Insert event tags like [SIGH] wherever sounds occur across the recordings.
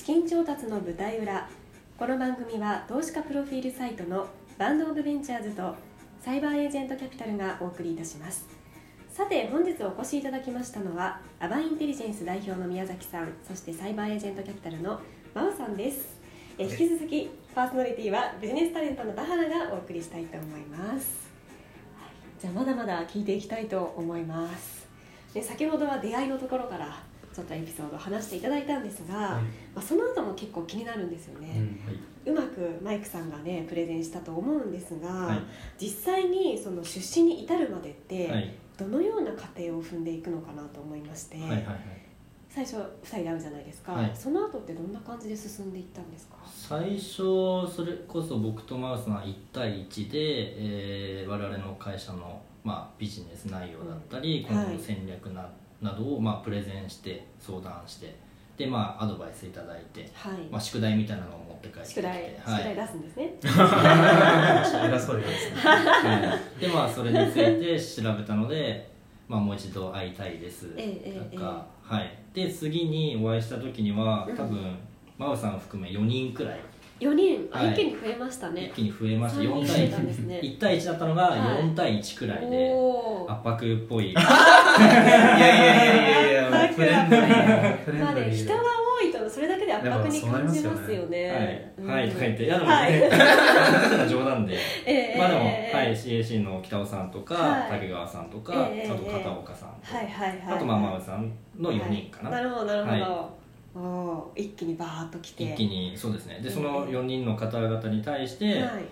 資金調達の舞台裏。この番組は投資家プロフィールサイトのバンドオブベンチャーズとサイバーエージェントキャピタルがお送りいたします。さて本日お越しいただきましたのはアバインテリジェンス代表の宮崎さんそしてサイバーエージェントキャピタルの真央さんです。え引き続きパーソナリティはビジネスタレントの田原がお送りしたいと思います、はい、じゃあまだまだ聞いていきたいと思います。で先ほどは出会いのところからちょっとエピソードを話していただいたんですが、はい、まあ、その後も結構気になるんですよね、うんはい、うまくマイクさんがねプレゼンしたと思うんですが、はい、実際にその出資に至るまでってどのような過程を踏んでいくのかなと思いまして、はいはいはい、最初2人で会うじゃないですか、その後ってどんな感じで進んでいったんですか？最初それこそ僕とマウスが1対1で、えー、我々の会社の、まあ、ビジネス内容だったり、うん、今後の戦略な,、などを、まあ、プレゼンして相談してでまあアドバイスいただいて、はい。まあ、宿題みたいなのを持って帰ってきて宿題,、はい、宿題出すんですね。偉そうですね、はい、でまあそれについて調べたので、まあ、もう一度会いたいです。とか、えええ、はい。で次にお会いした時には多分、うん真央さん含め4人くらい4人、はい、一気に増えましたね。一気に増えました。4対1、ね、1対1だったのが4対1くらいで、圧迫っぽい。いやいやいやいやいや [LAUGHS] フレンドリーまあね人が多いとそれだけで圧迫に感じますよね。はい、はい、とか言っていやでもね、冗談で、[LAUGHS] えー、まあでも、はい、CAC の北尾さんとか、はい、竹川さんとか、えー、あと片岡さんと、はいはいはい、あとまあ真央さんの4人かな、なるほどなるほど、お一気にバーッと来て。一気にそうですね。でその4人の方々に対して、はい、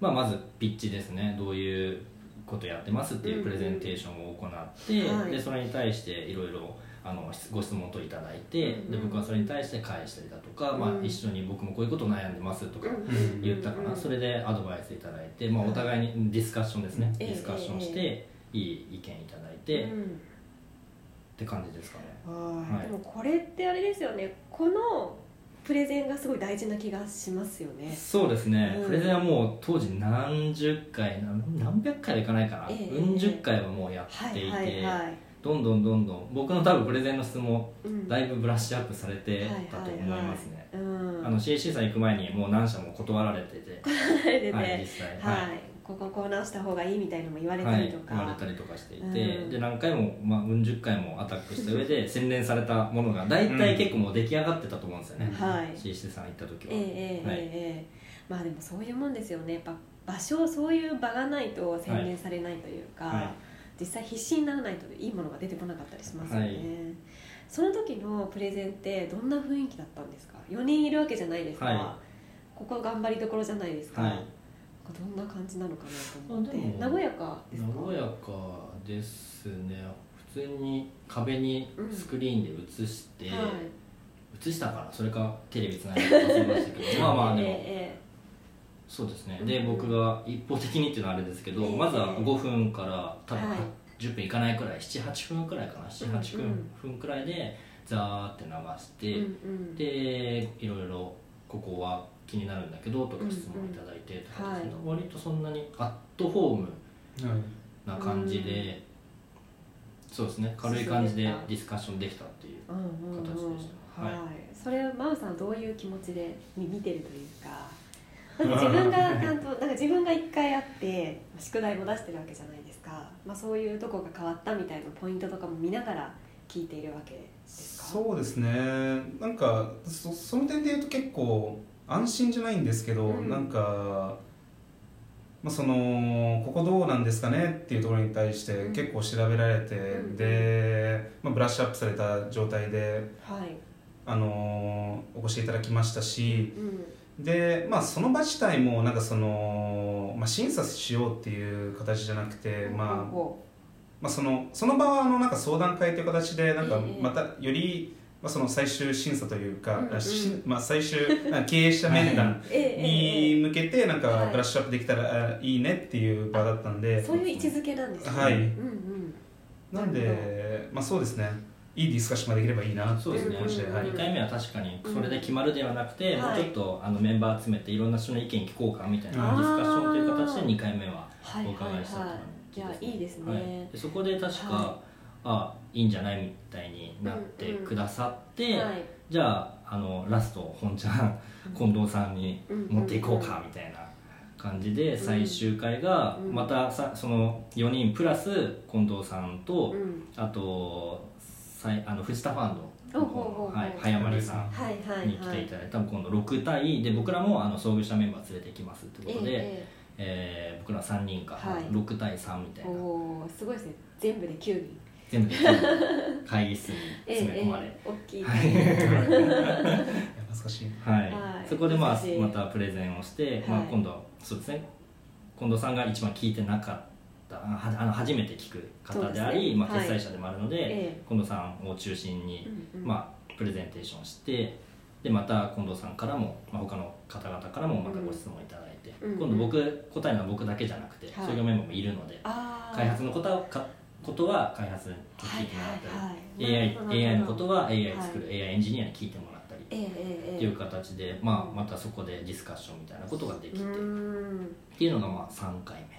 まあ、まずピッチですね。どういうことやってますっていうプレゼンテーションを行って、うんうん、でそれに対していろいろあのご質問といただいて、うんうん、で僕はそれに対して返したりだとか、うん、まあ、一緒に僕もこういうこと悩んでますとか言ったかな、うんうん、それでアドバイスいただいて、まあ、お互いにディスカッションですね、ディスカッションして、いい意見いただいて、って感じですかね、はい、でもこれってあれですよね。このプレゼンがすごい大事な気がしますよね。そうですね、うん、プレゼンはもう当時何十回何百回はいかないかな、えー、うん十回はもうやっていて、はいはいはい、どんどんどんどん僕の多分プレゼンの質もだいぶブラッシュアップされてたと思いますね、あの CAC さん行く前にもう何社も断られてて。[LAUGHS] はい、実際。はいこここう直した方がいいみたいなのも言われたりとか、はい、言われたりとかしていて、うん、で何回も、まあ、うん十回もアタックした上で [LAUGHS] 洗練されたものが大体結構もう出来上がってたと思うんですよね、はい、CC さん行った時は。えー、はい、えー、まあでもそういうもんですよね。やっぱ場所そういう場がないと洗練されないというか、はい、実際必死にならないといいものが出てこなかったりしますよね、はい、その時のプレゼンってどんな雰囲気だったんですか？4人いるわけじゃないですか、ここ頑張りどころじゃないですか、どんな感じなのかなと思って。和やかですか？和やかですね。普通に壁にスクリーンで映して、うん。はい、映したからそれかテレビつないで忘れましたけどまあまあでも、えー、そうですね。で、僕が一方的にっていうのはあれですけど、えー、まずは5分から多分、はい、10分いかないくらい78分くらいかな？78分,、分くらいでザーって流して、うんうん、でいろいろここは気になるんだけどとか質問いただいてとか、うんうん、割とそんなにアットホームな感じで、そうですね。軽い感じでディスカッションできたっていう形でした、はい、それ真央さんどういう気持ちで見てるというか。なんか自分がちゃんとなんか自分が一回あって宿題も出してるわけじゃないですか、まあ、そういうとこが変わったみたいなポイントとかも見ながら聞いているわけですか？そうですね。なんかそその点で言うと結構安心じゃないんですけど、うん、なんか、まあ、そのここどうなんですかね？っていうところに対して結構調べられて、うん、で、まあ、ブラッシュアップされた状態で、はい、あのお越しいただきましたし、うん、で、まあ、その場自体もなんかその、まあ、審査しようっていう形じゃなくて、まあまあ、そのその場はあのなんか相談会という形でなんかまたより、まあ、その最終審査というか、うんうん、まあ、最終経営者面談に向けてなんかブラッシュアップできたらいいねっていう場だったんで、そういう位置づけなんですね。はい、うんうん、なんで、まあ、そうですね。いいディスカッションができればいいなそうですね、はい、2回目は確かにそれで決まるではなくて、うん、もうちょっとあのメンバー集めていろんな人の意見聞こうかみたいなディスカッションという形で2回目はお伺いしたと思います、はいはいはい、じゃあいいですね、はい、でそこで確か、あいいんじゃないみたいになってくださって、うんうんはい、じゃああのラスト本ちゃん近藤さんに持っていこうかみたいな感じで最終回がまたさその4人プラス近藤さんとあとあの藤田ファンドはい、早まりさんに来ていただいた今度6対で僕らもあの遭遇したメンバー連れてきますってことで、えー、えー、僕ら3人か、はい、6対3みたいな。おすごいですね。全部で9人全部で [LAUGHS] 会議室に詰め込まれ、ええ、大きい、はい、[LAUGHS] 難し。い、はい、はい、そこで、まあ、またプレゼンをして、まあ、今度はそうですね。近藤さんが一番聞いてなかったあの初めて聞く方であり、ね、まあ、決裁者でもあるので、はい、近藤さんを中心に、うんうん、まあ、プレゼンテーションしてでまた近藤さんからも、まあ、他の方々からもまたご質問いただいて、うん、今度僕答えるのは僕だけじゃなくて、はい、そういうメンバーもいるので開発のことはことは開発に聞いてもらったり、はいはい、AI, AI のことは AI 作る、はい、AI エンジニアに聞いてもらったり、っていう形で、まあ、またそこでディスカッションみたいなことができてっていうのがまあ3回目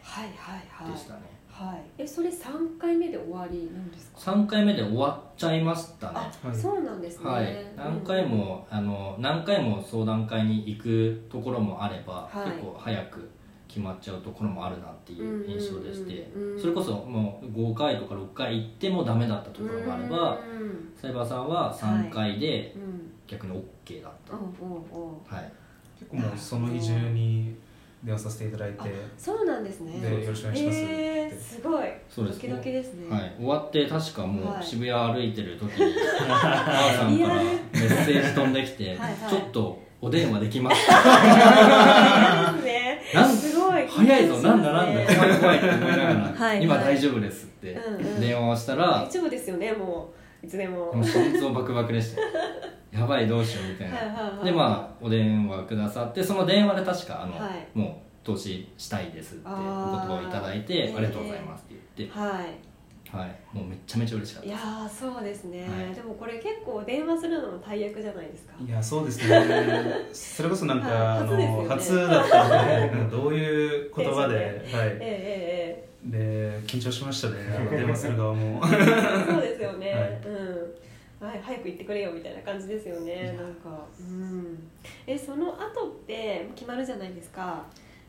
でしたね。はい、えそれ3回目で終わりなんですか？3回目で終わっちゃいましたね。そうなんですね、はい、何回も、あの何回も相談会に行くところもあれば、はい、結構早く決まっちゃうところもあるなっていう印象でしてそれこそもう5回とか6回行ってもダメだったところもあればサイバーさんは3回で逆に OK だった、はい、結構もうその移住に電話させていただいてそうなんですね。でよろしくお願いします、えー、すごい。そうですドキドキですね、はい、終わって確かもう渋谷歩いてる時に [LAUGHS] 母さんからメッセージ飛んできてはい、ちょっとお電話できます [LAUGHS] 早いぞなんだなんだ。怖い怖いって思いながら、[LAUGHS] はい今大丈夫ですって電話をしたら、大丈夫ですよねもういつでも。も心臓バクバクでした [LAUGHS] やばいどうしようみたいな。でまあお電話くださってその電話で確かあの、はい、もう投資したいですってお言葉をいただいてありがとうございますって言って、はいはい。もうめちゃめちゃ嬉しかった。いやそうですね、はい、でもこれ結構電話するのも大役じゃないですか。いやそうですね。[LAUGHS] それこそなんか、はい、あの、ね、初だったので [LAUGHS] どういう言葉で、はい。えええで緊張しましたね。電話する側も。[LAUGHS] そうですよね、はい、うん。はい、早く行ってくれよみたいな感じですよね。なんか。うん。えその後って決まるじゃないですか。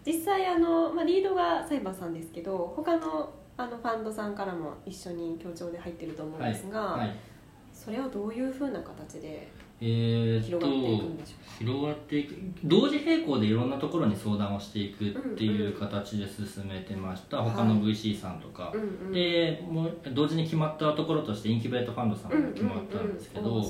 実際あの、まあ、リードがサイバーさんですけど他のあのファンドさんからも一緒に協調で入ってると思うんですが、はいはい、それはどういうふうな形で広がっていくんでしょうか、広がっていく同時並行でいろんなところに相談をしていくっていう形で進めてました、うんうん、他の VC さんとか、はい、でもう同時に決まったところとしてインキュベートファンドさんも決まったんですけど、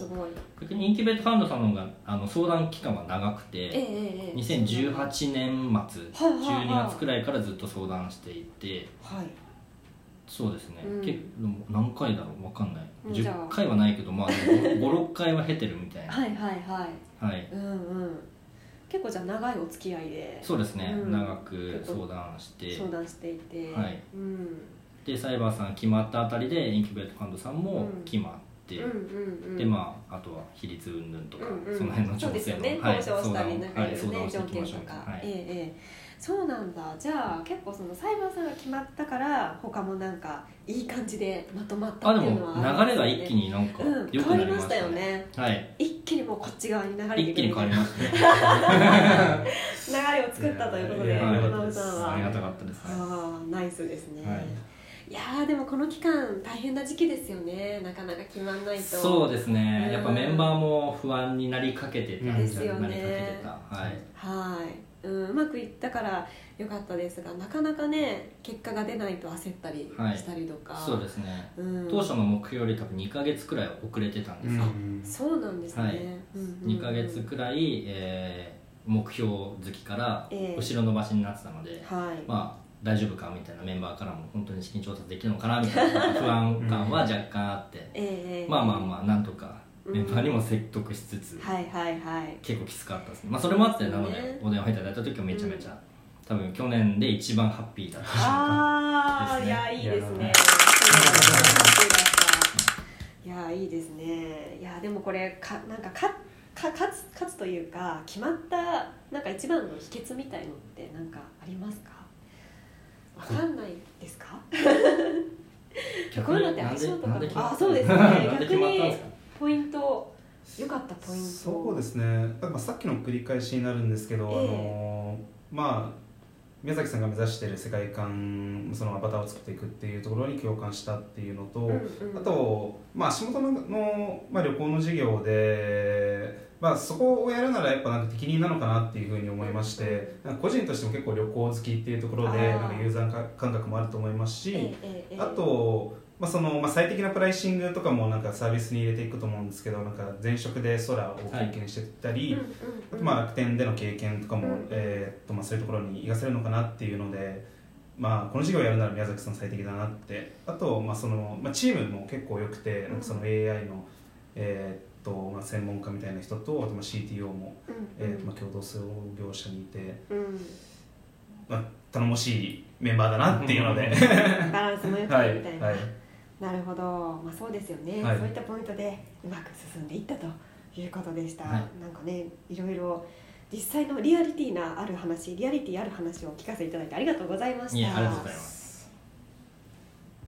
逆にインキュベートファンドさんの方があの相談期間は長くて、えー、2018年末、12月くらいからずっと相談していて。はいそうですね、うん、結構何回だろう？分かんない。10回はないけどまあ [LAUGHS] 56回は経てるみたいな。はいはいはい。はい。うんうん。結構じゃあ長いお付き合いで。そうですね、うん、長く相談して。相談していて。はい、うん、でサイバーさん決まったあたりでインキュベートファンドさんも決まって、うんうんうん、でまああとは比率云々とか、うんうん、その辺の調整の、ね、はい、相談を、はい、相談をしていきましょうはい、ええええそうなんだ。じゃあ結構その裁判さんが決まったから他もなんかいい感じでまとまったっていうのはあ、ね、流れが一気になんか良くなりました,、よね、はい、一気にもうこっち側に流れて一気に変わりましたね。[LAUGHS] 流れを作ったということで花尾さんは。ありがたかったです、ね、あナイスですね、はいいやでもこの期間大変な時期ですよね。なかなか決まんないと。そうですね、うん、やっぱメンバーも不安になりかけてた。ですよね。はい、はい。うん、うまくいったからよかったですがなかなかね結果が出ないと焦ったりしたりとか、はい、そうですね、うん、当初の目標より多分2か月くらい遅れてたんですよ、うん、そうなんですね、はい、うんうん、2か月くらい、えー、目標好きから後ろ伸ばしになってたので、えー、まあ大丈夫かみたいなメンバーからも本当に資金調達できるのかなみたいな不安感は若干あって、えー、まあまあまあなんとかメンバーにも説得しつつ、はいはいはい。結構きつかったですね、まあ、それもあってなのでお電話いただいた時はめちゃめちゃ、多分去年で一番ハッピーだった瞬間ですね。ああいやいいですね。い。やいいですね。いやでもこれかなんかかか勝つ勝つというか決まったなんか一番の秘訣みたいのって何かありますか？わかんないですか？こういうのって相性とかあそうですね。逆にポイント良かったポイント。そうですね。まあさっきの繰り返しになるんですけど、えー、あのまあ宮崎さんが目指している世界観そのアバターを作っていくっていうところに共感したっていうのと、うんうん、あと、まあ、足元のの、まあ、旅行の授業で、まあ、そこをやるならやっぱなんか適任なのかなっていうふうに思いまして、うん、個人としても結構旅行好きっていうところでなんかユーザー感覚もあると思いますし、あとまあそのまあ、最適なプライシングとかもなんかサービスに入れていくと思うんですけどなんか前職で空を経験してたり、はいあとまあ楽天での経験とかも、うん、えー、っとまあ、そういうところに生かせるのかなっていうので、まあ、この授業をやるなら宮崎さん最適だなって。あと、まあそのまあ、チームも結構良くてなんかその AI の、えー、っとまあ、専門家みたいな人とあとまあ CTO も、うん、えー、まあ、共同創業者にいて、うん、まあ、頼もしいメンバーだなっていうので。バランスも良くてみたいな。はい。はい。なるほど、まあ、そうですよね、はい、そういったポイントでうまく進んでいったということでした、はい、なんかねいろいろ実際のリアリティなある話リアリティある話を聞かせていただいてありがとうございました。ありがとうございます